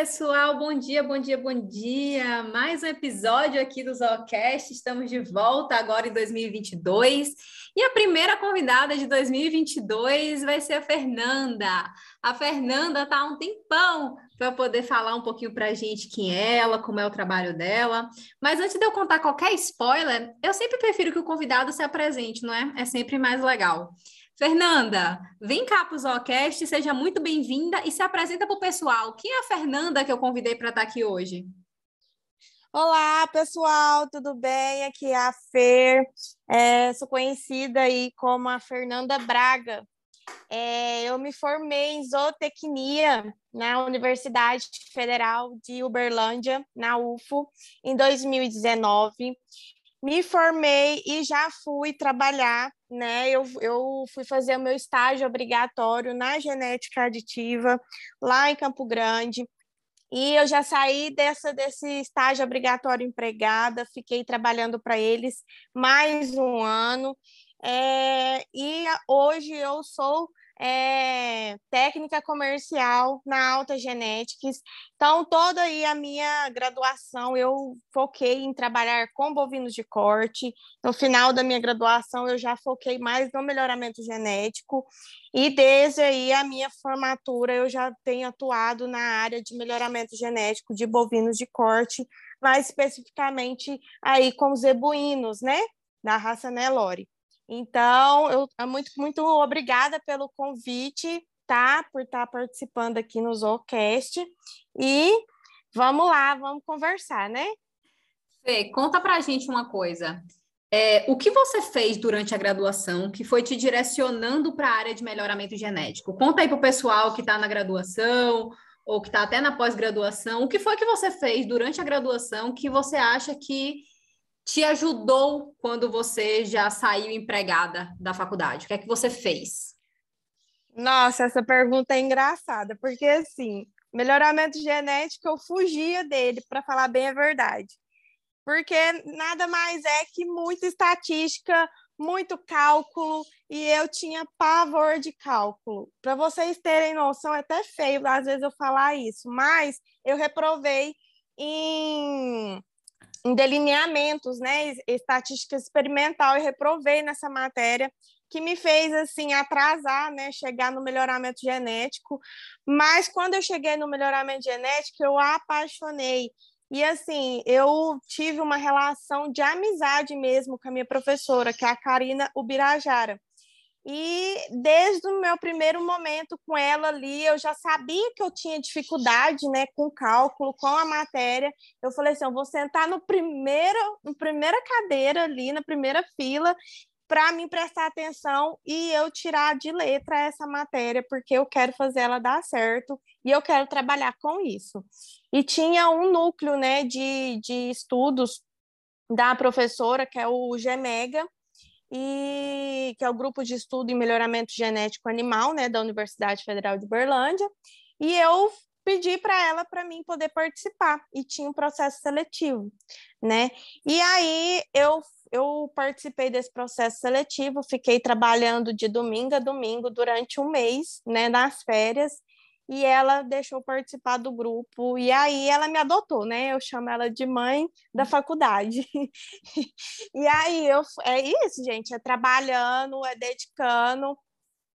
Pessoal, bom dia, bom dia, bom dia. Mais um episódio aqui do Zoocast. Estamos de volta agora em 2022. E a primeira convidada de 2022 vai ser a Fernanda. A Fernanda está há um tempão para poder falar um pouquinho para a gente quem é ela, como é o trabalho dela. Mas antes de eu contar qualquer spoiler, eu sempre prefiro que o convidado se apresente, não é? É sempre mais legal. Fernanda, vem cá para o Zoocast, seja muito bem-vinda e se apresenta para o pessoal. Quem é a Fernanda que eu convidei para estar aqui hoje? Olá, pessoal, tudo bem? Aqui é a Fer, é, sou conhecida aí como a Fernanda Braga. É, eu me formei em zootecnia na Universidade Federal de Uberlândia, na UFO, em 2019 me formei e já fui trabalhar, né? Eu, eu fui fazer o meu estágio obrigatório na genética aditiva lá em Campo Grande. E eu já saí dessa, desse estágio obrigatório empregada, fiquei trabalhando para eles mais um ano. É, e hoje eu sou é, técnica comercial na Alta Genetics. Então, toda aí a minha graduação eu foquei em trabalhar com bovinos de corte. No final da minha graduação, eu já foquei mais no melhoramento genético. E desde aí a minha formatura, eu já tenho atuado na área de melhoramento genético de bovinos de corte, mais especificamente aí com os zebuínos, né? Da raça Nelore. Então, eu é muito, muito obrigada pelo convite, tá? Por estar tá participando aqui no Zoocast. E vamos lá, vamos conversar, né? Fê, conta pra gente uma coisa. É, o que você fez durante a graduação que foi te direcionando para a área de melhoramento genético? Conta aí para o pessoal que está na graduação ou que está até na pós-graduação. O que foi que você fez durante a graduação que você acha que te ajudou quando você já saiu empregada da faculdade? O que é que você fez? Nossa, essa pergunta é engraçada, porque assim, melhoramento genético eu fugia dele, para falar bem a verdade. Porque nada mais é que muita estatística, muito cálculo, e eu tinha pavor de cálculo. Para vocês terem noção, é até feio às vezes eu falar isso, mas eu reprovei em em delineamentos, né, estatística experimental e reprovei nessa matéria, que me fez assim atrasar, né, chegar no melhoramento genético. Mas quando eu cheguei no melhoramento genético, eu apaixonei. E assim, eu tive uma relação de amizade mesmo com a minha professora, que é a Karina Ubirajara. E desde o meu primeiro momento com ela ali, eu já sabia que eu tinha dificuldade, né, com cálculo, com a matéria. Eu falei assim, eu vou sentar no primeiro, no primeira cadeira ali, na primeira fila, para me prestar atenção e eu tirar de letra essa matéria, porque eu quero fazer ela dar certo e eu quero trabalhar com isso. E tinha um núcleo, né, de, de estudos da professora, que é o GEMEGA, e que é o grupo de estudo em melhoramento genético animal, né, da Universidade Federal de Berlândia, e eu pedi para ela para mim poder participar. E tinha um processo seletivo, né? E aí eu eu participei desse processo seletivo, fiquei trabalhando de domingo a domingo durante um mês, né, nas férias, e ela deixou participar do grupo, e aí ela me adotou, né? Eu chamo ela de mãe da faculdade. e aí eu é isso, gente, é trabalhando, é dedicando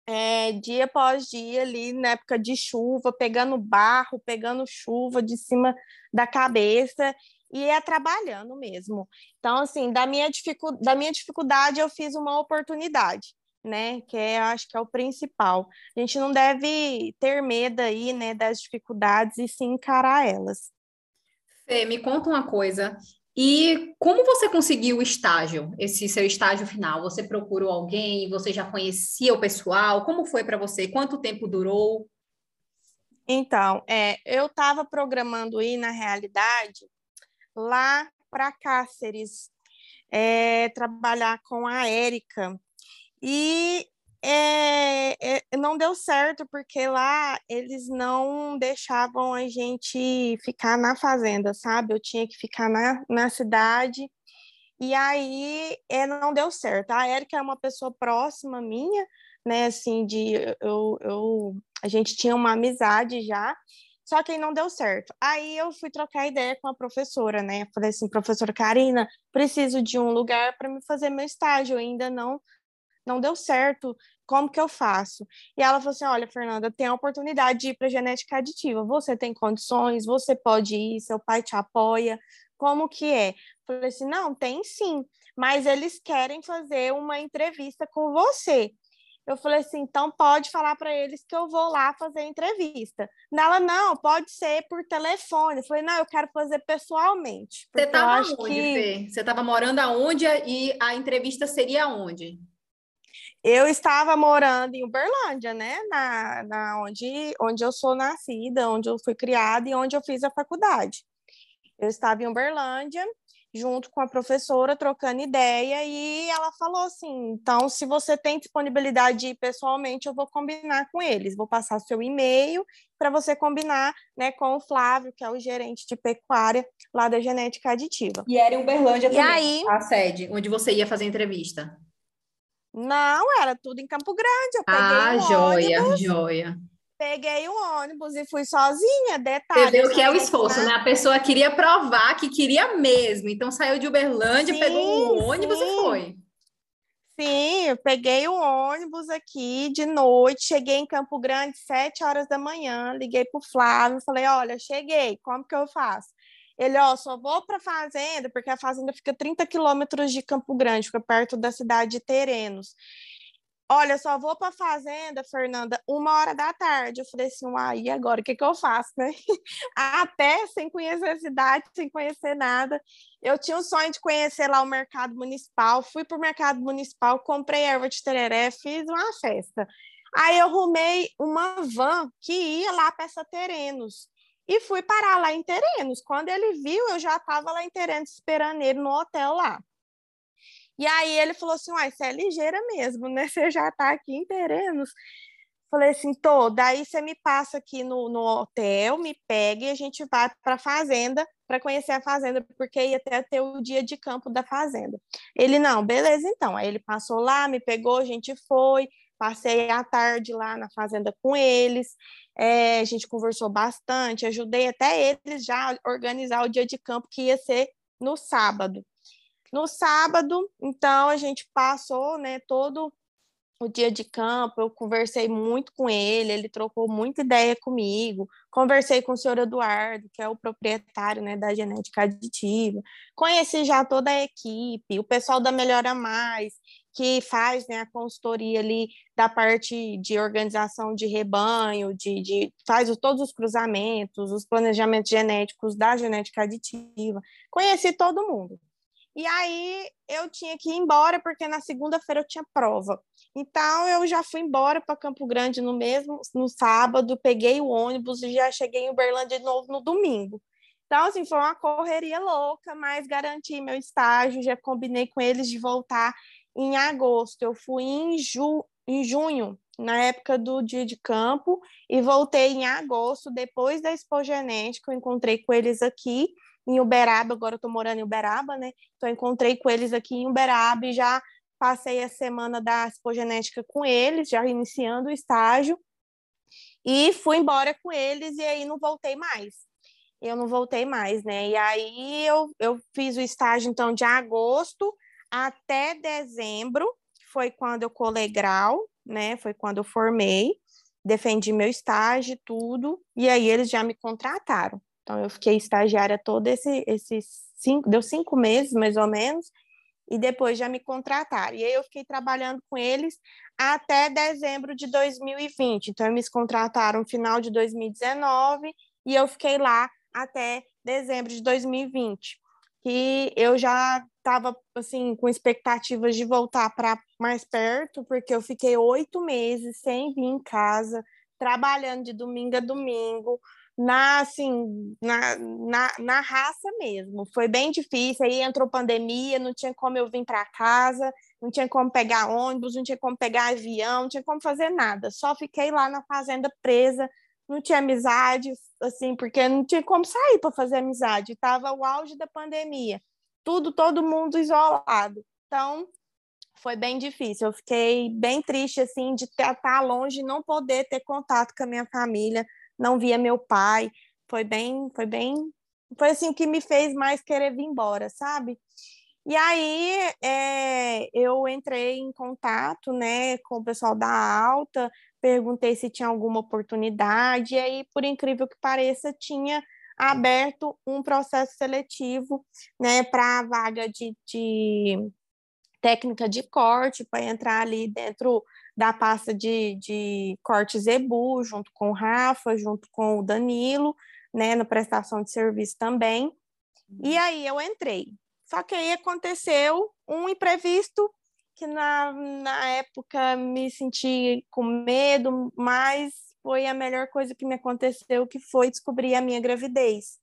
é, dia após dia ali na época de chuva, pegando barro, pegando chuva de cima da cabeça e é trabalhando mesmo. Então, assim, da minha, dificu da minha dificuldade eu fiz uma oportunidade né? Que é, acho que é o principal. A gente não deve ter medo aí, né, das dificuldades e sim encarar elas. Fê, me conta uma coisa. E como você conseguiu o estágio, esse seu estágio final? Você procurou alguém? Você já conhecia o pessoal? Como foi para você? Quanto tempo durou? Então, é, eu estava programando ir, na realidade, lá para Cáceres, é, trabalhar com a Érica, e é, é, não deu certo, porque lá eles não deixavam a gente ficar na fazenda, sabe? Eu tinha que ficar na, na cidade. E aí é, não deu certo. A Érica é uma pessoa próxima minha, né? Assim, de eu, eu, a gente tinha uma amizade já. Só que aí não deu certo. Aí eu fui trocar ideia com a professora, né? Falei assim, professora Karina, preciso de um lugar para me fazer meu estágio, ainda não não deu certo, como que eu faço? E ela falou assim: olha, Fernanda, tem a oportunidade de ir para genética aditiva. Você tem condições, você pode ir, seu pai te apoia. Como que é? Falei assim: não, tem sim, mas eles querem fazer uma entrevista com você. Eu falei assim, então pode falar para eles que eu vou lá fazer a entrevista. Ela, não, pode ser por telefone. Eu falei, não, eu quero fazer pessoalmente. Você estava onde, que... Fê? Você estava morando aonde e a entrevista seria onde? Eu estava morando em Uberlândia, né? Na, na onde, onde eu sou nascida, onde eu fui criada e onde eu fiz a faculdade. Eu estava em Uberlândia junto com a professora, trocando ideia, e ela falou assim: então, se você tem disponibilidade de ir pessoalmente, eu vou combinar com eles, vou passar seu e-mail para você combinar né, com o Flávio, que é o gerente de pecuária lá da Genética Aditiva. E era em Uberlândia e também, aí, a sede, onde você ia fazer a entrevista? Não, era tudo em Campo Grande. Eu peguei ah, um joia, ônibus, joia peguei o ônibus e fui sozinha, detalhe. Você vê o que é o esforço, né? A pessoa queria provar que queria mesmo, então saiu de Uberlândia, sim, pegou o ônibus sim. e foi. Sim, eu peguei o ônibus aqui de noite, cheguei em Campo Grande sete horas da manhã, liguei pro Flávio, falei, olha, cheguei, como que eu faço? Ele, ó, só vou para fazenda, porque a fazenda fica 30 quilômetros de Campo Grande, fica perto da cidade de Terenos. Olha, só vou para a fazenda, Fernanda, uma hora da tarde. Eu falei assim, uai, e agora? O que, que eu faço, né? Até sem conhecer a cidade, sem conhecer nada. Eu tinha um sonho de conhecer lá o mercado municipal. Fui para o mercado municipal, comprei erva de tereré, fiz uma festa. Aí eu arrumei uma van que ia lá para essa Terenos. E fui parar lá em Terenos. Quando ele viu, eu já estava lá em Terenos esperando ele no hotel lá. E aí ele falou assim: Uai, você é ligeira mesmo, né? Você já tá aqui em Terenos. Falei assim, tô, daí você me passa aqui no, no hotel, me pega e a gente vai para a fazenda para conhecer a fazenda, porque ia até ter o dia de campo da fazenda. Ele, não, beleza então. Aí ele passou lá, me pegou, a gente foi, passei a tarde lá na fazenda com eles, é, a gente conversou bastante, ajudei até eles já a organizar o dia de campo que ia ser no sábado. No sábado, então, a gente passou né, todo o dia de campo, eu conversei muito com ele, ele trocou muita ideia comigo, conversei com o senhor Eduardo, que é o proprietário né, da genética aditiva, conheci já toda a equipe, o pessoal da Melhora Mais, que faz né, a consultoria ali da parte de organização de rebanho, de, de faz todos os cruzamentos, os planejamentos genéticos da genética aditiva, conheci todo mundo. E aí eu tinha que ir embora porque na segunda-feira eu tinha prova. Então eu já fui embora para Campo Grande no mesmo no sábado, peguei o ônibus e já cheguei em Uberlândia de novo no domingo. Então assim, foi uma correria louca, mas garanti meu estágio, já combinei com eles de voltar em agosto. Eu fui em, ju em junho, na época do dia de campo, e voltei em agosto, depois da Expo Genética, eu encontrei com eles aqui em Uberaba, agora eu estou morando em Uberaba, né? Então encontrei com eles aqui em Uberaba e já passei a semana da expogenética com eles, já iniciando o estágio, e fui embora com eles e aí não voltei mais. Eu não voltei mais, né? E aí eu, eu fiz o estágio, então, de agosto até dezembro, foi quando eu colei grau, né? Foi quando eu formei, defendi meu estágio, tudo, e aí eles já me contrataram. Então, eu fiquei estagiária todo esse, esses cinco, deu cinco meses, mais ou menos, e depois já me contrataram. E aí eu fiquei trabalhando com eles até dezembro de 2020. Então, eles contrataram no final de 2019 e eu fiquei lá até dezembro de 2020. E eu já estava assim com expectativas de voltar para mais perto, porque eu fiquei oito meses sem vir em casa, trabalhando de domingo a domingo, na, assim, na, na, na raça mesmo. Foi bem difícil. Aí entrou pandemia, não tinha como eu vir para casa, não tinha como pegar ônibus, não tinha como pegar avião, não tinha como fazer nada. Só fiquei lá na fazenda presa, não tinha amizade, assim, porque não tinha como sair para fazer amizade. Tava o auge da pandemia. Tudo, todo mundo isolado. Então, foi bem difícil. Eu fiquei bem triste, assim, de estar longe, não poder ter contato com a minha família não via meu pai, Foi bem, foi bem, foi assim o que me fez mais querer vir embora, sabe? E aí é, eu entrei em contato né, com o pessoal da alta, perguntei se tinha alguma oportunidade, e aí, por incrível que pareça, tinha aberto um processo seletivo né, para a vaga de, de técnica de corte, para entrar ali dentro da pasta de, de corte Zebu, junto com o Rafa, junto com o Danilo, né, na prestação de serviço também. E uhum. aí eu entrei. Só que aí aconteceu um imprevisto que na, na época me senti com medo, mas foi a melhor coisa que me aconteceu, que foi descobrir a minha gravidez.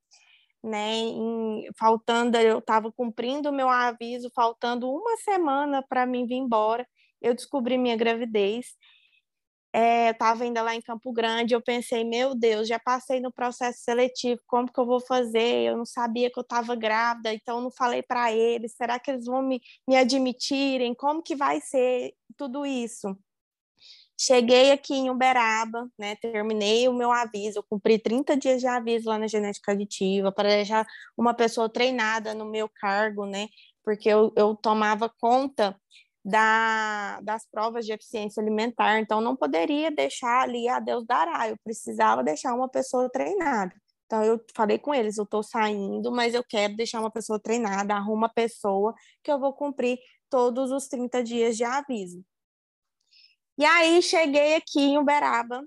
Né, em, faltando, eu estava cumprindo o meu aviso, faltando uma semana para mim vir embora, eu descobri minha gravidez é, eu estava ainda lá em Campo Grande, eu pensei, meu Deus, já passei no processo seletivo, como que eu vou fazer? Eu não sabia que eu estava grávida, então não falei para eles, será que eles vão me, me admitirem? Como que vai ser tudo isso? Cheguei aqui em Uberaba, né, terminei o meu aviso, cumpri 30 dias de aviso lá na genética aditiva para deixar uma pessoa treinada no meu cargo, né, porque eu, eu tomava conta da, das provas de eficiência alimentar, então não poderia deixar ali a Deus dará, eu precisava deixar uma pessoa treinada. Então eu falei com eles, eu estou saindo, mas eu quero deixar uma pessoa treinada, arruma a pessoa que eu vou cumprir todos os 30 dias de aviso. E aí cheguei aqui em Uberaba,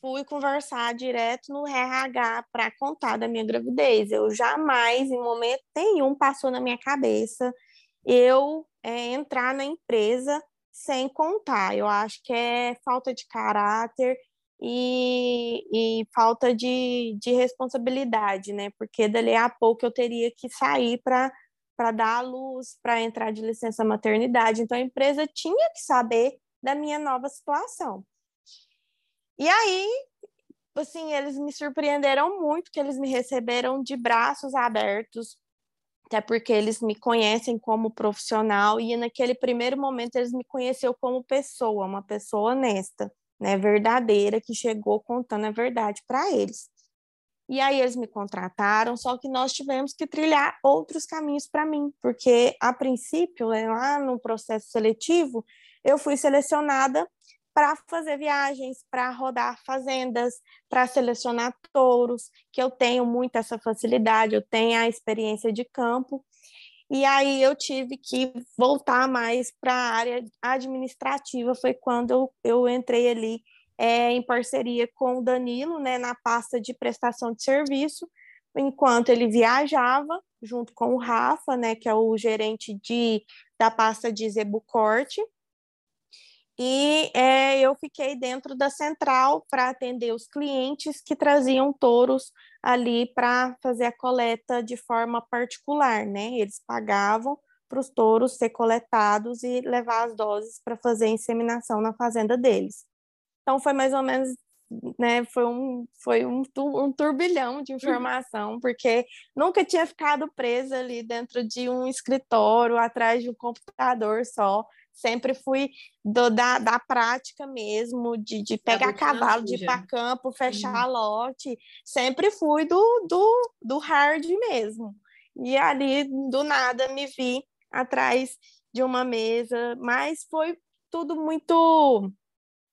fui conversar direto no RH para contar da minha gravidez. Eu jamais, em momento nenhum, passou na minha cabeça eu é, entrar na empresa sem contar. Eu acho que é falta de caráter e, e falta de, de responsabilidade, né? Porque dali a pouco eu teria que sair para para dar a luz, para entrar de licença maternidade. Então a empresa tinha que saber da minha nova situação. E aí, assim, eles me surpreenderam muito, que eles me receberam de braços abertos, até porque eles me conhecem como profissional e naquele primeiro momento eles me conheceram como pessoa, uma pessoa honesta, né, verdadeira, que chegou contando a verdade para eles. E aí eles me contrataram, só que nós tivemos que trilhar outros caminhos para mim, porque a princípio, né, lá no processo seletivo, eu fui selecionada para fazer viagens, para rodar fazendas, para selecionar touros, que eu tenho muito essa facilidade, eu tenho a experiência de campo. E aí eu tive que voltar mais para a área administrativa, foi quando eu, eu entrei ali é, em parceria com o Danilo, né, na pasta de prestação de serviço, enquanto ele viajava, junto com o Rafa, né, que é o gerente de, da pasta de Zebucorte, e é, eu fiquei dentro da central para atender os clientes que traziam touros ali para fazer a coleta de forma particular, né? Eles pagavam para os touros ser coletados e levar as doses para fazer a inseminação na fazenda deles. Então foi mais ou menos, né? Foi um, foi um, um turbilhão de informação, porque nunca tinha ficado presa ali dentro de um escritório, atrás de um computador só sempre fui do, da, da prática mesmo, de, de pegar cavalo, de ir para campo, fechar uhum. lote, sempre fui do, do, do hard mesmo. E ali, do nada, me vi atrás de uma mesa, mas foi tudo muito.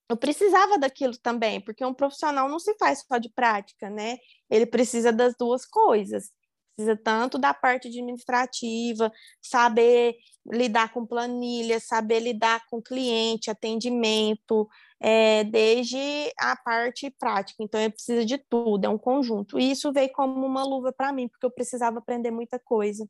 Eu precisava daquilo também, porque um profissional não se faz só de prática, né? Ele precisa das duas coisas precisa tanto da parte administrativa, saber lidar com planilha, saber lidar com cliente, atendimento, é, desde a parte prática. Então, eu preciso de tudo, é um conjunto. E isso veio como uma luva para mim, porque eu precisava aprender muita coisa.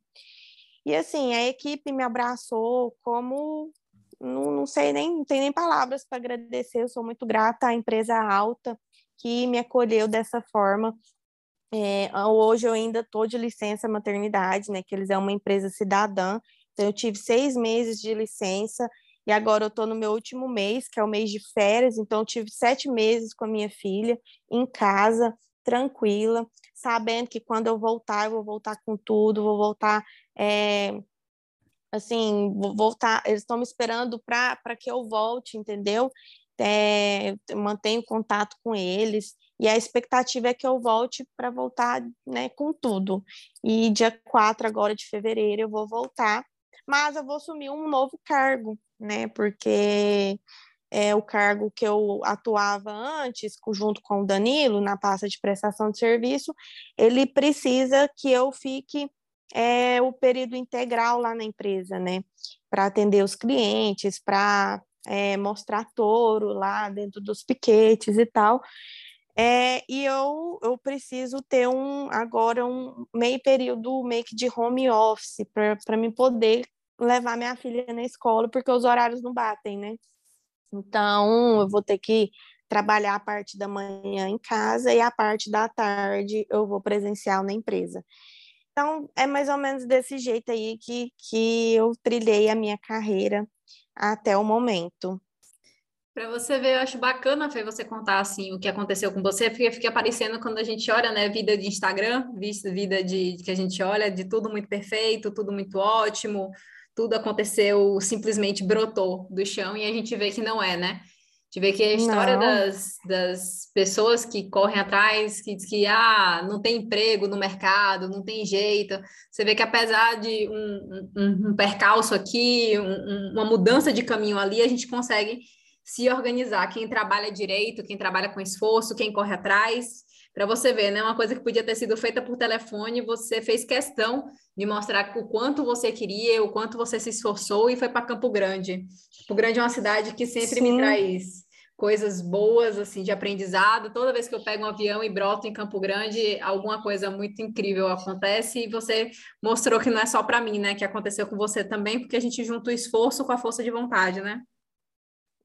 E assim, a equipe me abraçou como não, não sei nem, não tem nem palavras para agradecer. Eu sou muito grata à empresa alta que me acolheu dessa forma. É, hoje eu ainda estou de licença maternidade, né? Que eles é uma empresa cidadã. Então eu tive seis meses de licença e agora eu estou no meu último mês, que é o mês de férias. Então eu tive sete meses com a minha filha em casa, tranquila, sabendo que quando eu voltar eu vou voltar com tudo, vou voltar é, assim, vou voltar. Eles estão me esperando para que eu volte, entendeu? É, mantenho contato com eles E a expectativa é que eu volte para voltar né, com tudo. E dia 4 agora de fevereiro eu vou voltar, mas eu vou assumir um novo cargo, né? Porque é o cargo que eu atuava antes, junto com o Danilo, na pasta de prestação de serviço, ele precisa que eu fique é, o período integral lá na empresa, né? Para atender os clientes, para é, mostrar touro lá dentro dos piquetes e tal. É, e eu, eu preciso ter um agora um meio período meio que de home office para me poder levar minha filha na escola, porque os horários não batem, né? Então, eu vou ter que trabalhar a parte da manhã em casa e a parte da tarde eu vou presencial na empresa. Então, é mais ou menos desse jeito aí que, que eu trilhei a minha carreira até o momento. Para você ver, eu acho bacana, Fê, você contar assim o que aconteceu com você, porque fica aparecendo quando a gente olha, né, vida de Instagram, vida de que a gente olha de tudo muito perfeito, tudo muito ótimo, tudo aconteceu, simplesmente brotou do chão e a gente vê que não é, né? A gente vê que a história das, das pessoas que correm atrás, que diz que ah, não tem emprego no mercado, não tem jeito. Você vê que apesar de um, um, um percalço aqui, um, uma mudança de caminho ali, a gente consegue se organizar. Quem trabalha direito, quem trabalha com esforço, quem corre atrás, para você ver, né? Uma coisa que podia ter sido feita por telefone, você fez questão de mostrar o quanto você queria, o quanto você se esforçou e foi para Campo Grande. Campo Grande é uma cidade que sempre Sim. me traz coisas boas assim de aprendizado. Toda vez que eu pego um avião e broto em Campo Grande, alguma coisa muito incrível acontece e você mostrou que não é só para mim, né? Que aconteceu com você também, porque a gente junta o esforço com a força de vontade, né?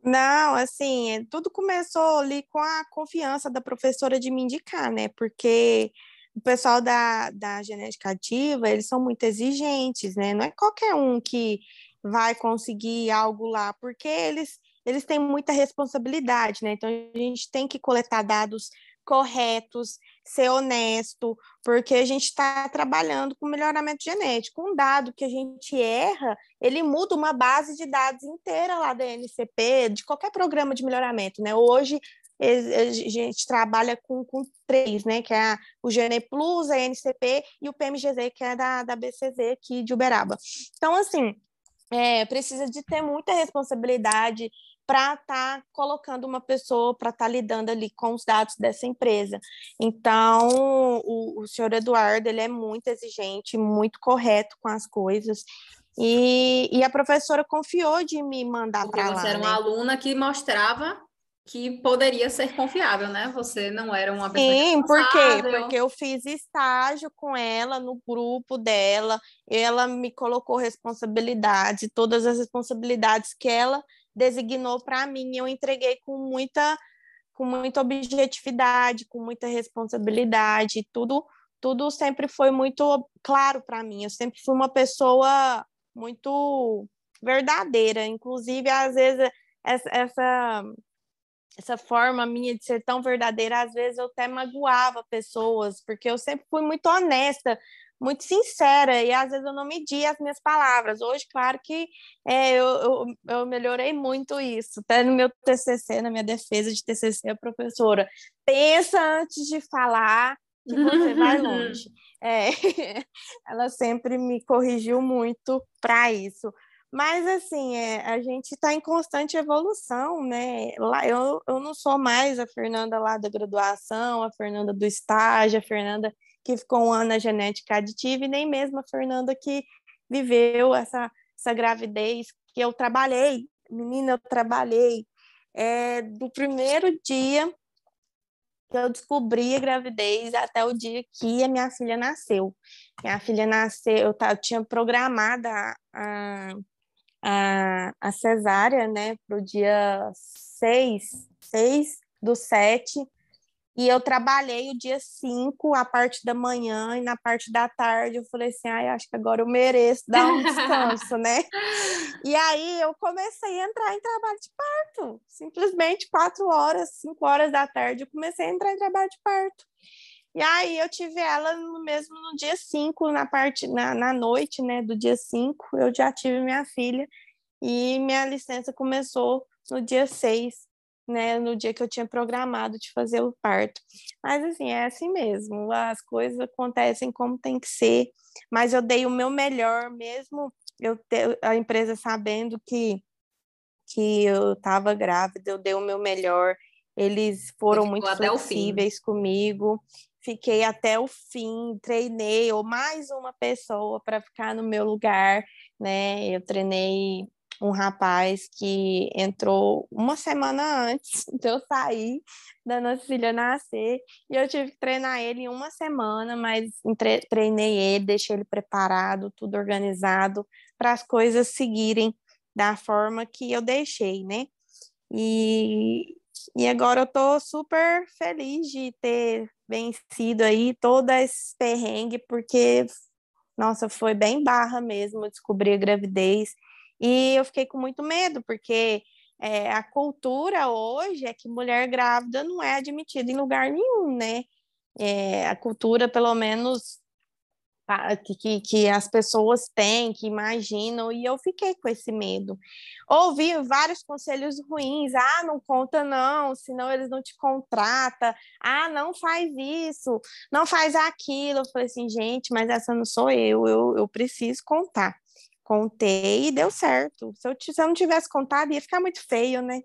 Não, assim, é, tudo começou ali com a confiança da professora de me indicar, né? Porque o pessoal da, da genética ativa, eles são muito exigentes, né? Não é qualquer um que vai conseguir algo lá, porque eles, eles têm muita responsabilidade, né? Então, a gente tem que coletar dados corretos, ser honesto, porque a gente está trabalhando com melhoramento genético. Um dado que a gente erra, ele muda uma base de dados inteira lá da NCP, de qualquer programa de melhoramento, né? Hoje a gente trabalha com, com três, né? Que é o Gene Plus, a NCP e o PMGZ, que é da, da BCZ aqui de Uberaba. Então, assim, é, precisa de ter muita responsabilidade, para estar tá colocando uma pessoa para estar tá lidando ali com os dados dessa empresa. Então, o, o senhor Eduardo ele é muito exigente, muito correto com as coisas. E, e a professora confiou de me mandar para lá. Você era uma né? aluna que mostrava que poderia ser confiável, né? Você não era uma pessoa Sim, por quê? Porque eu fiz estágio com ela no grupo dela, ela me colocou responsabilidades, todas as responsabilidades que ela designou para mim, eu entreguei com muita com muita objetividade, com muita responsabilidade, tudo tudo sempre foi muito claro para mim. Eu sempre fui uma pessoa muito verdadeira, inclusive às vezes essa, essa essa forma minha de ser tão verdadeira, às vezes eu até magoava pessoas, porque eu sempre fui muito honesta muito sincera e às vezes eu não media as minhas palavras. Hoje, claro que é, eu, eu, eu, melhorei muito isso. Até no meu TCC, na minha defesa de TCC, a professora pensa antes de falar que você vai longe. É, ela sempre me corrigiu muito para isso. Mas, assim, é, a gente está em constante evolução, né? Lá, eu, eu não sou mais a Fernanda lá da graduação, a Fernanda do estágio, a Fernanda que ficou um ano na genética aditiva, e nem mesmo a Fernanda que viveu essa, essa gravidez que eu trabalhei. Menina, eu trabalhei é, do primeiro dia que eu descobri a gravidez até o dia que a minha filha nasceu. Minha filha nasceu, eu, eu tinha programada a, a, a cesárea, né, para o dia 6, 6 do 7, e eu trabalhei o dia 5, a parte da manhã e na parte da tarde eu falei assim, ai, acho que agora eu mereço dar um descanso, né? E aí eu comecei a entrar em trabalho de parto. Simplesmente quatro horas, cinco horas da tarde, eu comecei a entrar em trabalho de parto. E aí eu tive ela no mesmo no dia 5, na parte, na, na noite, né, do dia 5, eu já tive minha filha e minha licença começou no dia 6 né, no dia que eu tinha programado de fazer o parto. Mas assim, é assim mesmo, as coisas acontecem como tem que ser, mas eu dei o meu melhor, mesmo eu ter, a empresa sabendo que que eu estava grávida, eu dei o meu melhor. Eles foram muito flexíveis comigo. Fiquei até o fim, treinei ou mais uma pessoa para ficar no meu lugar, né? Eu treinei um rapaz que entrou uma semana antes de eu sair da nossa filha nascer e eu tive que treinar ele em uma semana, mas treinei ele, deixei ele preparado, tudo organizado para as coisas seguirem da forma que eu deixei, né? E, e agora eu tô super feliz de ter vencido aí toda esse perrengue, porque, nossa, foi bem barra mesmo descobrir a gravidez. E eu fiquei com muito medo, porque é, a cultura hoje é que mulher grávida não é admitida em lugar nenhum, né? É, a cultura, pelo menos que, que as pessoas têm, que imaginam, e eu fiquei com esse medo. Ouvi vários conselhos ruins, ah, não conta não, senão eles não te contratam, ah, não faz isso, não faz aquilo. Eu falei assim, gente, mas essa não sou eu, eu, eu preciso contar. Contei e deu certo. Se eu, se eu não tivesse contado, ia ficar muito feio, né?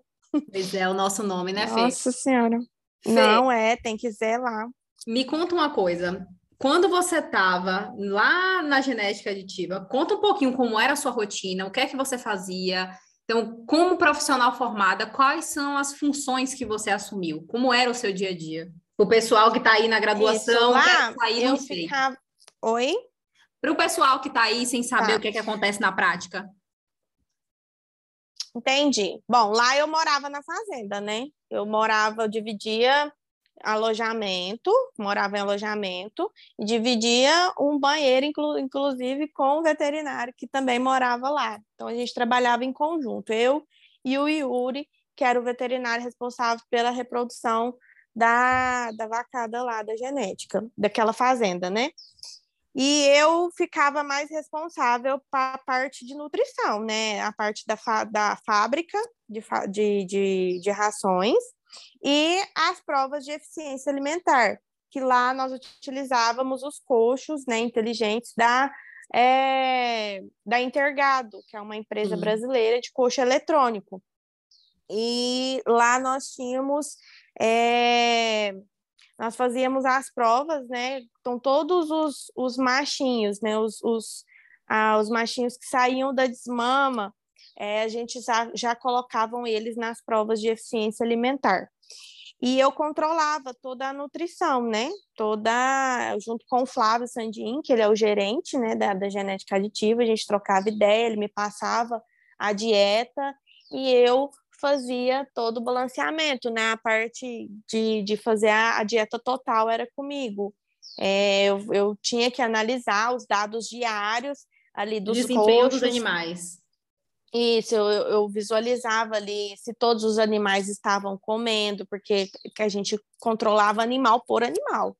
Pois é, o nosso nome, né, Fê? Nossa Senhora. Fê, não é, tem que zelar. Me conta uma coisa quando você estava lá na genética aditiva, conta um pouquinho como era a sua rotina, o que é que você fazia. Então, como profissional formada, quais são as funções que você assumiu? Como era o seu dia a dia? O pessoal que está aí na graduação, Isso, lá, sair, eu sei. Ficava... Oi? Para o pessoal que está aí sem saber tá. o que, é que acontece na prática. Entendi. Bom, lá eu morava na fazenda, né? Eu morava, eu dividia alojamento, morava em alojamento, e dividia um banheiro, inclu, inclusive, com o veterinário que também morava lá. Então, a gente trabalhava em conjunto, eu e o Yuri, que era o veterinário responsável pela reprodução da, da vacada lá, da genética, daquela fazenda, né? E eu ficava mais responsável para a parte de nutrição, né? A parte da, da fábrica de, de, de, de rações, e as provas de eficiência alimentar, que lá nós utilizávamos os coxos né, inteligentes da, é, da Intergado, que é uma empresa Sim. brasileira de coxo eletrônico. E lá nós tínhamos. É, nós fazíamos as provas, né? Então, todos os, os machinhos, né? Os, os, ah, os machinhos que saíam da desmama, é, a gente já, já colocavam eles nas provas de eficiência alimentar. E eu controlava toda a nutrição, né? Toda, junto com o Flávio Sandin, que ele é o gerente, né, da, da genética aditiva, a gente trocava ideia, ele me passava a dieta e eu fazia todo o balanceamento, né? A parte de, de fazer a, a dieta total era comigo. É, eu, eu tinha que analisar os dados diários ali dos Desempenho coxos, dos animais. Isso, eu, eu, visualizava ali se todos os animais estavam comendo, porque a gente controlava animal por animal.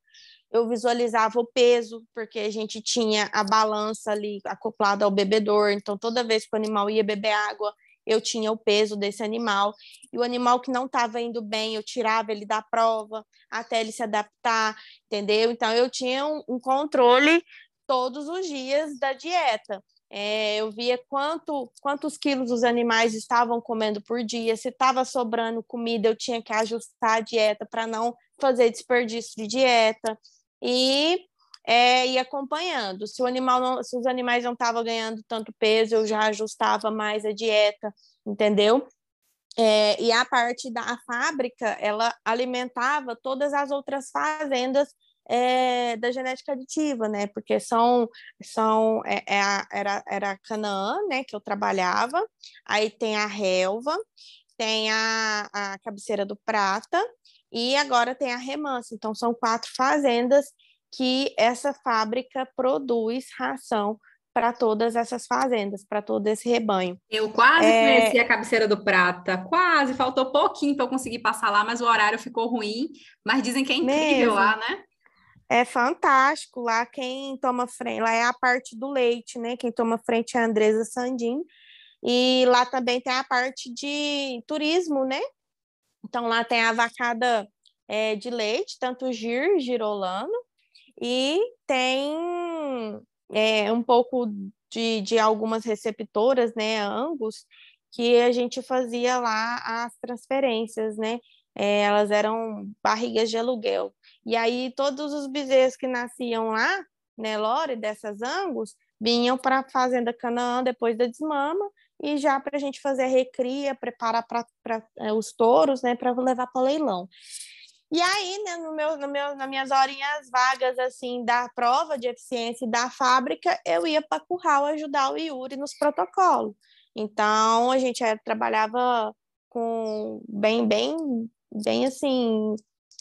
Eu visualizava o peso, porque a gente tinha a balança ali acoplada ao bebedor, então toda vez que o animal ia beber água, eu tinha o peso desse animal. E o animal que não estava indo bem, eu tirava ele da prova até ele se adaptar, entendeu? Então eu tinha um, um controle todos os dias da dieta. É, eu via quanto, quantos quilos os animais estavam comendo por dia, se estava sobrando comida, eu tinha que ajustar a dieta para não fazer desperdício de dieta e é, ir acompanhando. Se não, se os animais não estavam ganhando tanto peso, eu já ajustava mais a dieta, entendeu? É, e a parte da fábrica, ela alimentava todas as outras fazendas é, da genética aditiva, né? Porque são, são é, é a, era, era a Canaã, né? Que eu trabalhava, aí tem a relva, tem a, a cabeceira do prata e agora tem a remansa. Então, são quatro fazendas que essa fábrica produz ração para todas essas fazendas, para todo esse rebanho. Eu quase é... conheci a cabeceira do Prata, quase, faltou pouquinho para eu conseguir passar lá, mas o horário ficou ruim. Mas dizem que é incrível Mesmo. lá, né? é fantástico. Lá quem toma frente, lá é a parte do leite, né? Quem toma frente é a Andresa Sandin. E lá também tem a parte de turismo, né? Então, lá tem a vacada é, de leite, tanto gir, girolano, e tem é, um pouco de, de algumas receptoras, né, Angus, que a gente fazia lá as transferências, né? É, elas eram barrigas de aluguel. E aí todos os bezerros que nasciam lá, né, Lore, dessas Angus, vinham para a fazenda Canaã depois da desmama e já para a gente fazer a recria, preparar para é, os touros, né, para levar para leilão. E aí, né, no meu, no meu, nas minhas horinhas vagas, assim, da prova de eficiência da fábrica, eu ia para Curral ajudar o Yuri nos protocolos. Então, a gente é, trabalhava com bem, bem, bem assim,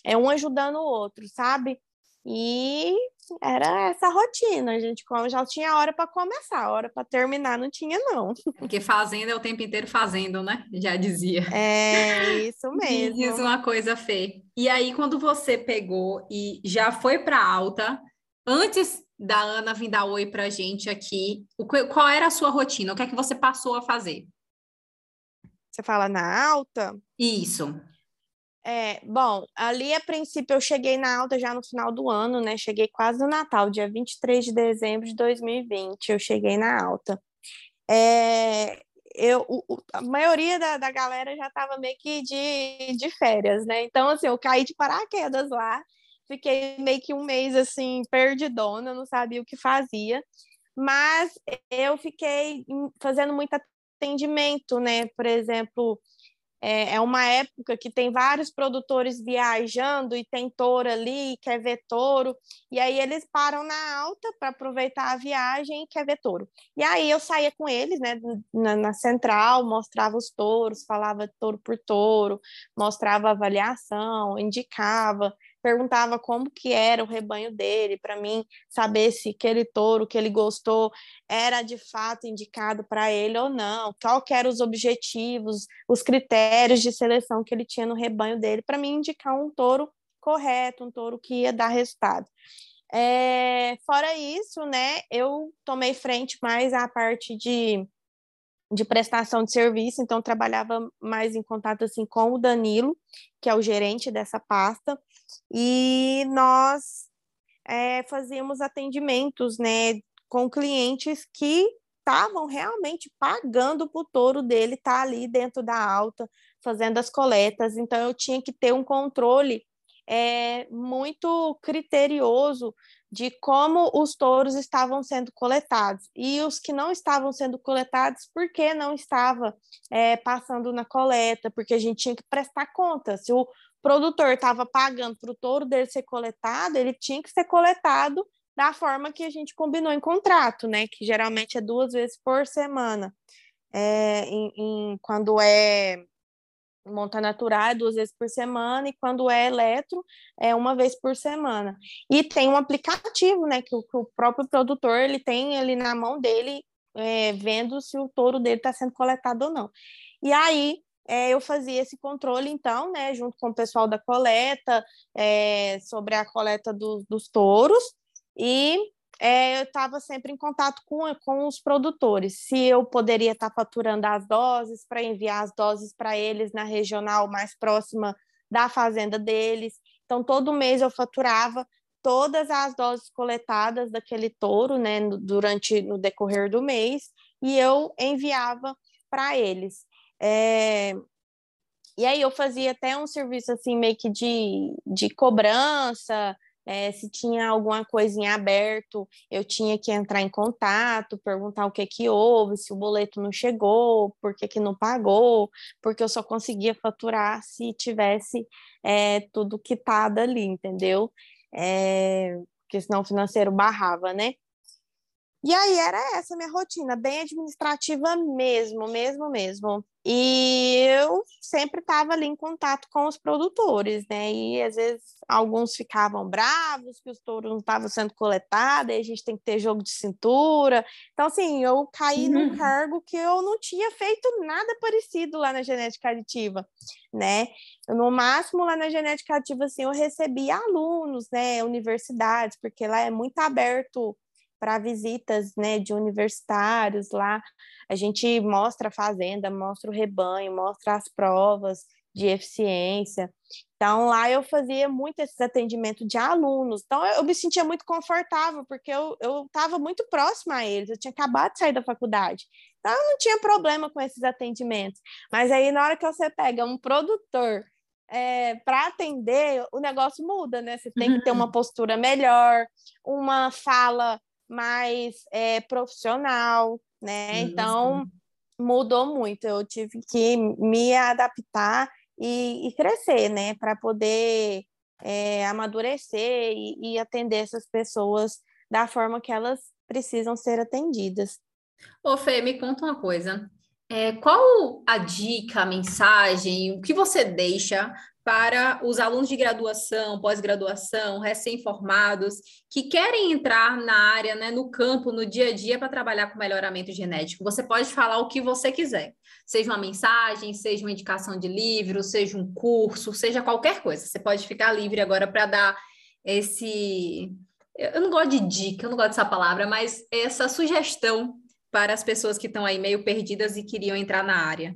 é um ajudando o outro, sabe? E era essa rotina, a gente já tinha hora para começar, hora para terminar não tinha não. Porque fazendo é o tempo inteiro fazendo, né? Já dizia. É, isso mesmo. Diz uma coisa, Fê. E aí quando você pegou e já foi para alta, antes da Ana vir dar oi para a gente aqui, qual era a sua rotina? O que é que você passou a fazer? Você fala na alta? Isso. É, bom, ali a princípio eu cheguei na alta já no final do ano, né? Cheguei quase no Natal, dia 23 de dezembro de 2020, eu cheguei na alta. É, eu, o, a maioria da, da galera já estava meio que de, de férias, né? Então, assim, eu caí de paraquedas lá, fiquei meio que um mês, assim, perdidona, não sabia o que fazia, mas eu fiquei fazendo muito atendimento, né? Por exemplo, é, é uma época que tem vários produtores viajando e tem touro ali, quer ver touro, e aí eles param na alta para aproveitar a viagem e quer ver touro. E aí eu saía com eles, né, na, na central, mostrava os touros, falava touro por touro, mostrava avaliação, indicava, perguntava como que era o rebanho dele, para mim saber se aquele touro que ele gostou era de fato indicado para ele ou não, qual que eram os objetivos, os critérios de seleção que ele tinha no rebanho dele, para mim indicar um touro correto, um touro que ia dar resultado. É, fora isso, né, eu tomei frente mais à parte de, de prestação de serviço, então trabalhava mais em contato assim com o Danilo, que é o gerente dessa pasta, e nós é, fazíamos atendimentos né, com clientes que estavam realmente pagando para o touro dele estar tá ali dentro da alta, fazendo as coletas. Então, eu tinha que ter um controle é, muito criterioso de como os touros estavam sendo coletados e os que não estavam sendo coletados, por que não estava é, passando na coleta, porque a gente tinha que prestar conta. Se o, produtor estava pagando para o touro dele ser coletado, ele tinha que ser coletado da forma que a gente combinou em contrato, né? Que geralmente é duas vezes por semana. É, em, em, quando é monta natural, é duas vezes por semana, e quando é eletro, é uma vez por semana. E tem um aplicativo, né? Que o, que o próprio produtor ele tem ali na mão dele, é, vendo se o touro dele está sendo coletado ou não. E aí é, eu fazia esse controle, então, né, junto com o pessoal da coleta, é, sobre a coleta do, dos touros, e é, eu estava sempre em contato com, com os produtores, se eu poderia estar tá faturando as doses para enviar as doses para eles na regional mais próxima da fazenda deles. Então, todo mês eu faturava todas as doses coletadas daquele touro, né, durante no decorrer do mês, e eu enviava para eles. É... E aí eu fazia até um serviço assim meio que de, de cobrança, é, se tinha alguma coisa em aberto, eu tinha que entrar em contato, perguntar o que que houve, se o boleto não chegou, por que que não pagou, porque eu só conseguia faturar se tivesse é, tudo quitado ali, entendeu? É, porque senão o financeiro barrava, né? E aí era essa minha rotina, bem administrativa mesmo, mesmo, mesmo. E eu sempre estava ali em contato com os produtores, né? E às vezes alguns ficavam bravos que os touros não estavam sendo coletados, aí a gente tem que ter jogo de cintura. Então, assim, eu caí uhum. num cargo que eu não tinha feito nada parecido lá na genética aditiva, né? No máximo, lá na genética aditiva, assim, eu recebia alunos, né? Universidades, porque lá é muito aberto para visitas né, de universitários lá. A gente mostra a fazenda, mostra o rebanho, mostra as provas de eficiência. Então, lá eu fazia muito esses atendimentos de alunos. Então, eu me sentia muito confortável, porque eu estava muito próxima a eles, eu tinha acabado de sair da faculdade. Então, eu não tinha problema com esses atendimentos. Mas aí, na hora que você pega um produtor é, para atender, o negócio muda, né? Você tem que ter uma uhum. postura melhor, uma fala mais é, profissional, né? Então, mudou muito. Eu tive que me adaptar e, e crescer, né? Para poder é, amadurecer e, e atender essas pessoas da forma que elas precisam ser atendidas. Ô, Fê, me conta uma coisa. É, qual a dica, a mensagem, o que você deixa para os alunos de graduação, pós-graduação, recém-formados, que querem entrar na área, né, no campo, no dia a dia, para trabalhar com melhoramento genético? Você pode falar o que você quiser, seja uma mensagem, seja uma indicação de livro, seja um curso, seja qualquer coisa. Você pode ficar livre agora para dar esse. Eu não gosto de dica, eu não gosto dessa palavra, mas essa sugestão para as pessoas que estão aí meio perdidas e queriam entrar na área?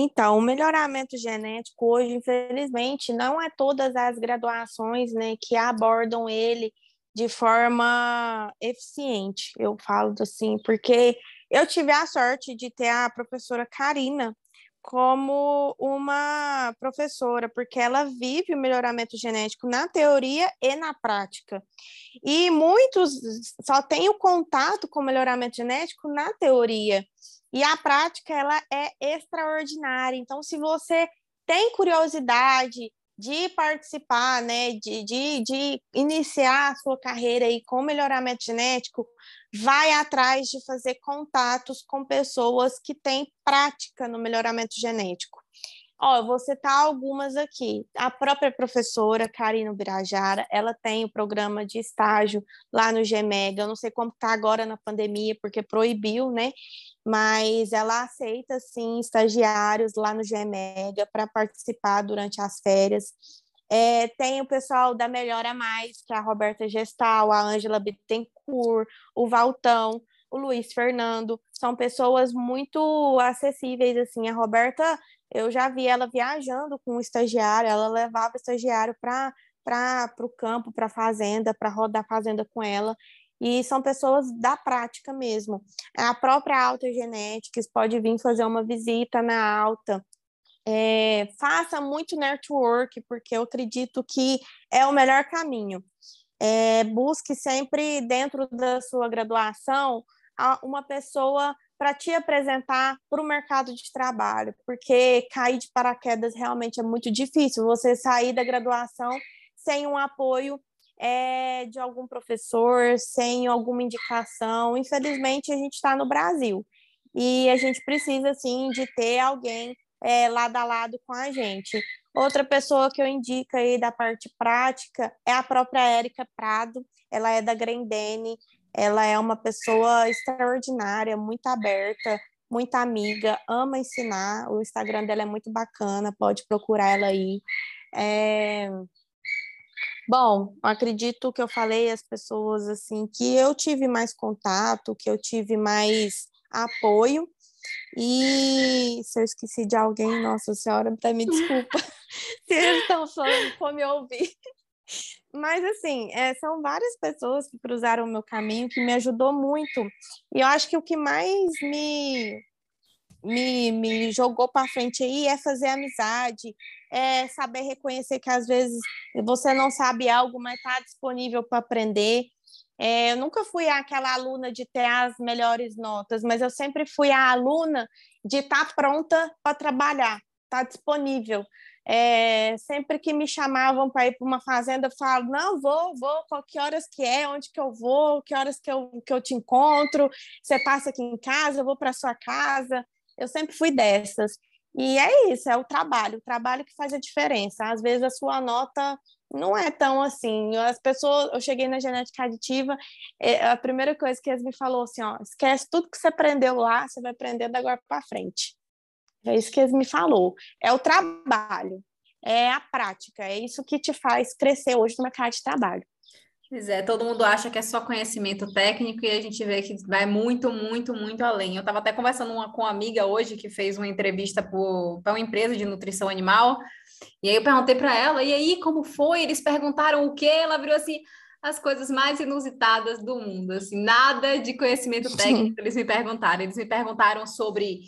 Então, o melhoramento genético hoje, infelizmente, não é todas as graduações né, que abordam ele de forma eficiente. Eu falo assim, porque eu tive a sorte de ter a professora Karina como uma professora, porque ela vive o melhoramento genético na teoria e na prática. E muitos só têm o contato com o melhoramento genético na teoria. E a prática ela é extraordinária. Então, se você tem curiosidade de participar, né, de, de, de iniciar a sua carreira aí com melhoramento genético, vai atrás de fazer contatos com pessoas que têm prática no melhoramento genético. Ó, eu vou citar algumas aqui. A própria professora Karina Birajara, ela tem o programa de estágio lá no GMEGA. Eu não sei como está agora na pandemia, porque proibiu, né? Mas ela aceita, sim, estagiários lá no GMEGA para participar durante as férias. É, tem o pessoal da Melhora Mais, que é a Roberta Gestal, a Ângela Bittencourt, o Valtão, o Luiz Fernando. São pessoas muito acessíveis, assim. A Roberta eu já vi ela viajando com o estagiário, ela levava o estagiário para o campo, para a fazenda, para rodar a fazenda com ela. E são pessoas da prática mesmo. A própria Alta Genetics pode vir fazer uma visita na Alta. É, faça muito network, porque eu acredito que é o melhor caminho. É, busque sempre, dentro da sua graduação, uma pessoa para te apresentar para o mercado de trabalho, porque cair de paraquedas realmente é muito difícil. Você sair da graduação sem um apoio é, de algum professor, sem alguma indicação. Infelizmente, a gente está no Brasil e a gente precisa, sim, de ter alguém é, lado a lado com a gente. Outra pessoa que eu indico aí da parte prática é a própria Érica Prado, ela é da Grendene, ela é uma pessoa extraordinária, muito aberta, muito amiga, ama ensinar. O Instagram dela é muito bacana, pode procurar ela aí. É... Bom, acredito que eu falei às pessoas assim que eu tive mais contato, que eu tive mais apoio. E se eu esqueci de alguém, nossa senhora, me desculpa eles estão falando como eu ouvi. Mas, assim, é, são várias pessoas que cruzaram o meu caminho que me ajudou muito. E eu acho que o que mais me, me, me jogou para frente aí é fazer amizade, é saber reconhecer que às vezes você não sabe algo, mas está disponível para aprender. É, eu nunca fui aquela aluna de ter as melhores notas, mas eu sempre fui a aluna de estar tá pronta para trabalhar, estar tá disponível. É, sempre que me chamavam para ir para uma fazenda, eu falo, não, vou, vou, qual que horas que é, onde que eu vou, que horas que eu, que eu te encontro, você passa aqui em casa, eu vou para sua casa. Eu sempre fui dessas. E é isso, é o trabalho, o trabalho que faz a diferença. Às vezes a sua nota não é tão assim. As pessoas, eu cheguei na genética aditiva, é, a primeira coisa que eles me falou assim, ó, esquece tudo que você aprendeu lá, você vai aprender da agora para frente. É isso que ele me falou. É o trabalho, é a prática, é isso que te faz crescer hoje no mercado de trabalho. Pois é, todo mundo acha que é só conhecimento técnico e a gente vê que vai muito, muito, muito além. Eu estava até conversando uma, com uma amiga hoje que fez uma entrevista para uma empresa de nutrição animal, e aí eu perguntei para ela, e aí, como foi? Eles perguntaram o quê? Ela virou assim, as coisas mais inusitadas do mundo, assim, nada de conhecimento técnico eles me perguntaram. Eles me perguntaram sobre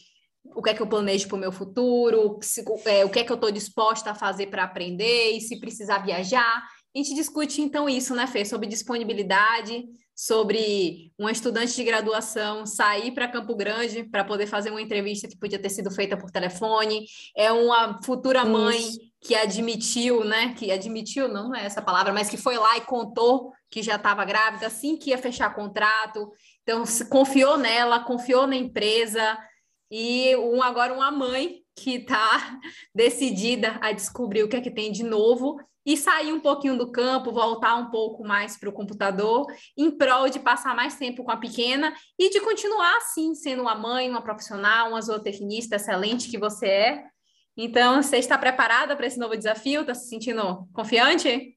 o que é que eu planejo para o meu futuro, é, o que é que eu estou disposta a fazer para aprender, e se precisar viajar. A gente discute então isso, né, Fê? Sobre disponibilidade, sobre uma estudante de graduação sair para Campo Grande para poder fazer uma entrevista que podia ter sido feita por telefone. É uma futura mãe isso. que admitiu, né? Que admitiu, não, não é essa palavra, mas que foi lá e contou que já estava grávida assim que ia fechar contrato. Então, confiou nela, confiou na empresa. E um, agora uma mãe que está decidida a descobrir o que é que tem de novo e sair um pouquinho do campo, voltar um pouco mais para o computador, em prol de passar mais tempo com a pequena e de continuar assim, sendo uma mãe, uma profissional, uma zootecnista excelente que você é. Então, você está preparada para esse novo desafio? Está se sentindo confiante?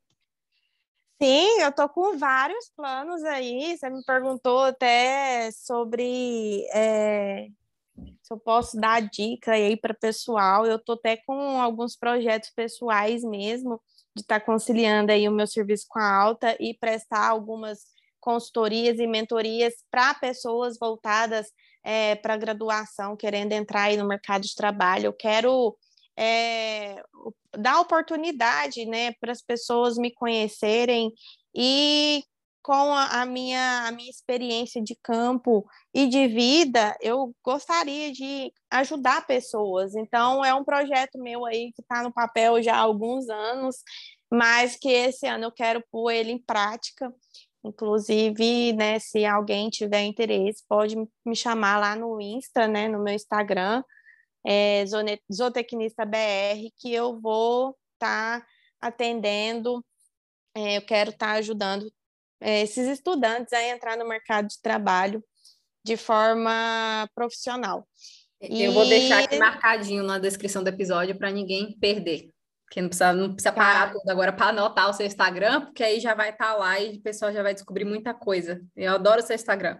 Sim, eu tô com vários planos aí. Você me perguntou até sobre é, se eu posso dar dica aí para pessoal. Eu tô até com alguns projetos pessoais mesmo de estar tá conciliando aí o meu serviço com a alta e prestar algumas consultorias e mentorias para pessoas voltadas é, para graduação, querendo entrar aí no mercado de trabalho. Eu quero é, dar oportunidade né, para as pessoas me conhecerem e com a, a, minha, a minha experiência de campo e de vida, eu gostaria de ajudar pessoas. Então, é um projeto meu aí que está no papel já há alguns anos, mas que esse ano eu quero pôr ele em prática. Inclusive, né, se alguém tiver interesse, pode me chamar lá no Insta, né, no meu Instagram, é, Zootecnista BR, que eu vou estar tá atendendo, é, eu quero estar tá ajudando é, esses estudantes a entrar no mercado de trabalho de forma profissional. Eu e... vou deixar aqui marcadinho na descrição do episódio para ninguém perder. Que não precisa, não precisa parar tá. tudo agora para anotar o seu Instagram, porque aí já vai estar tá lá e o pessoal já vai descobrir muita coisa. Eu adoro o seu Instagram.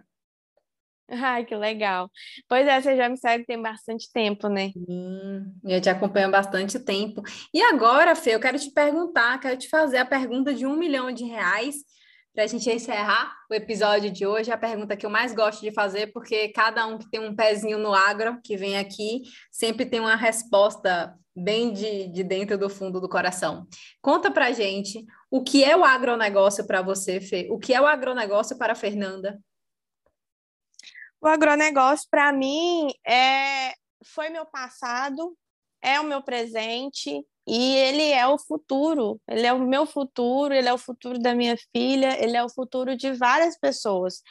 Ai, que legal. Pois é, você já me segue tem bastante tempo, né? Sim, eu te acompanho há bastante tempo. E agora, Fê, eu quero te perguntar, quero te fazer a pergunta de um milhão de reais para a gente encerrar o episódio de hoje, a pergunta que eu mais gosto de fazer, porque cada um que tem um pezinho no agro, que vem aqui, sempre tem uma resposta bem de, de dentro do fundo do coração. Conta para gente o que é o agronegócio para você, Fê? O que é o agronegócio para a Fernanda? O agronegócio, para mim, é... foi meu passado, é o meu presente e ele é o futuro, ele é o meu futuro, ele é o futuro da minha filha, ele é o futuro de várias pessoas.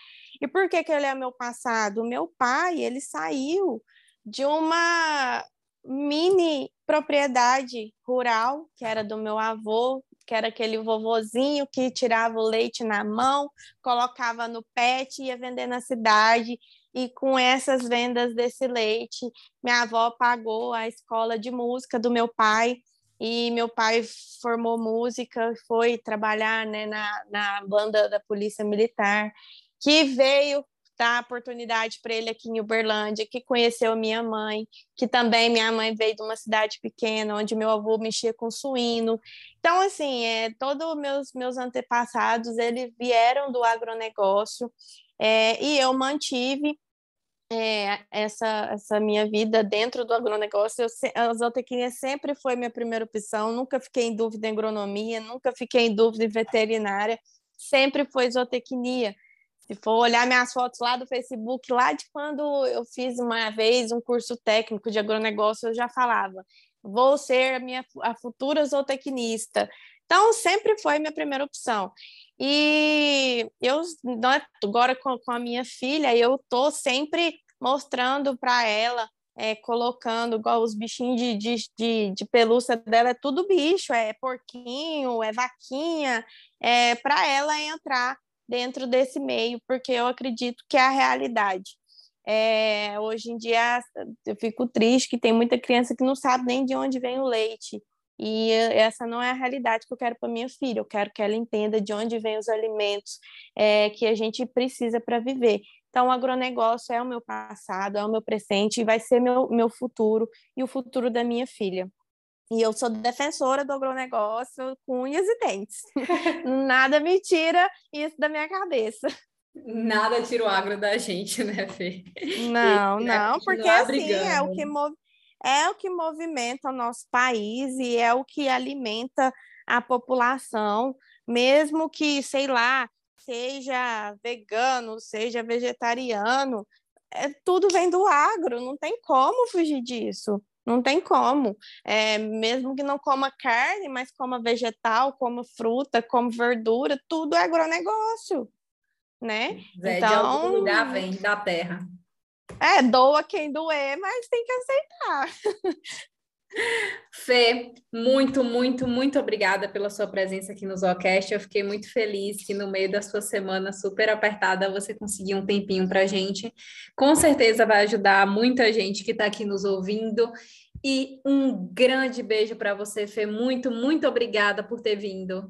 E por que, que ele é meu passado? Meu pai, ele saiu de uma mini propriedade rural, que era do meu avô, que era aquele vovozinho que tirava o leite na mão, colocava no pet e ia vender na cidade. E com essas vendas desse leite, minha avó pagou a escola de música do meu pai e meu pai formou música, foi trabalhar né, na, na banda da Polícia Militar, que veio dar oportunidade para ele aqui em Uberlândia, que conheceu minha mãe, que também minha mãe veio de uma cidade pequena, onde meu avô mexia com suíno. Então, assim, é, todos meus meus antepassados, eles vieram do agronegócio, é, e eu mantive é, essa, essa minha vida dentro do agronegócio. Eu, a zootecnia sempre foi minha primeira opção, nunca fiquei em dúvida em agronomia, nunca fiquei em dúvida em veterinária, sempre foi zootecnia. Se for olhar minhas fotos lá do Facebook, lá de quando eu fiz uma vez um curso técnico de agronegócio, eu já falava, vou ser a minha a futura zootecnista. Então, sempre foi minha primeira opção. E eu, agora com, com a minha filha, eu tô sempre mostrando para ela, é, colocando igual os bichinhos de, de, de, de, pelúcia dela, é tudo bicho, é porquinho, é vaquinha, é, para ela entrar dentro desse meio, porque eu acredito que é a realidade. É, hoje em dia eu fico triste que tem muita criança que não sabe nem de onde vem o leite. E essa não é a realidade que eu quero para minha filha. Eu quero que ela entenda de onde vêm os alimentos é, que a gente precisa para viver. Então, o agronegócio é o meu passado, é o meu presente e vai ser meu, meu futuro e o futuro da minha filha. E eu sou defensora do agronegócio com unhas e dentes. Nada me tira isso da minha cabeça. Nada tira o agro da gente, né, Fê? Não, não, porque assim é o que move, é o que movimenta o nosso país e é o que alimenta a população, mesmo que, sei lá, seja vegano, seja vegetariano, é, tudo vem do agro, não tem como fugir disso. Não tem como. É, mesmo que não coma carne, mas coma vegetal, coma fruta, coma verdura, tudo é agronegócio, né? É, então, de algum lugar vem da terra. É, doa quem doer, mas tem que aceitar. Fê, muito, muito, muito obrigada pela sua presença aqui no Zoocast. Eu fiquei muito feliz que no meio da sua semana super apertada você conseguiu um tempinho para gente. Com certeza vai ajudar muita gente que está aqui nos ouvindo. E um grande beijo para você, Fê. Muito, muito obrigada por ter vindo.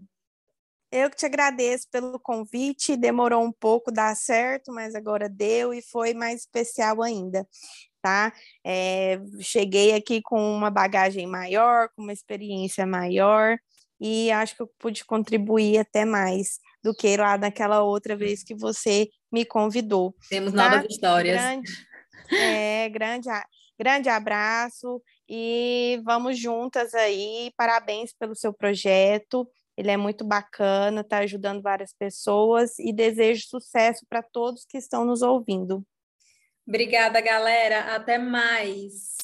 Eu que te agradeço pelo convite. Demorou um pouco dar certo, mas agora deu e foi mais especial ainda. Tá? É, cheguei aqui com uma bagagem maior, com uma experiência maior, e acho que eu pude contribuir até mais do que lá naquela outra vez que você me convidou. Temos tá? novas histórias. Grande, é, grande, grande abraço e vamos juntas aí. Parabéns pelo seu projeto. Ele é muito bacana, está ajudando várias pessoas e desejo sucesso para todos que estão nos ouvindo. Obrigada, galera. Até mais.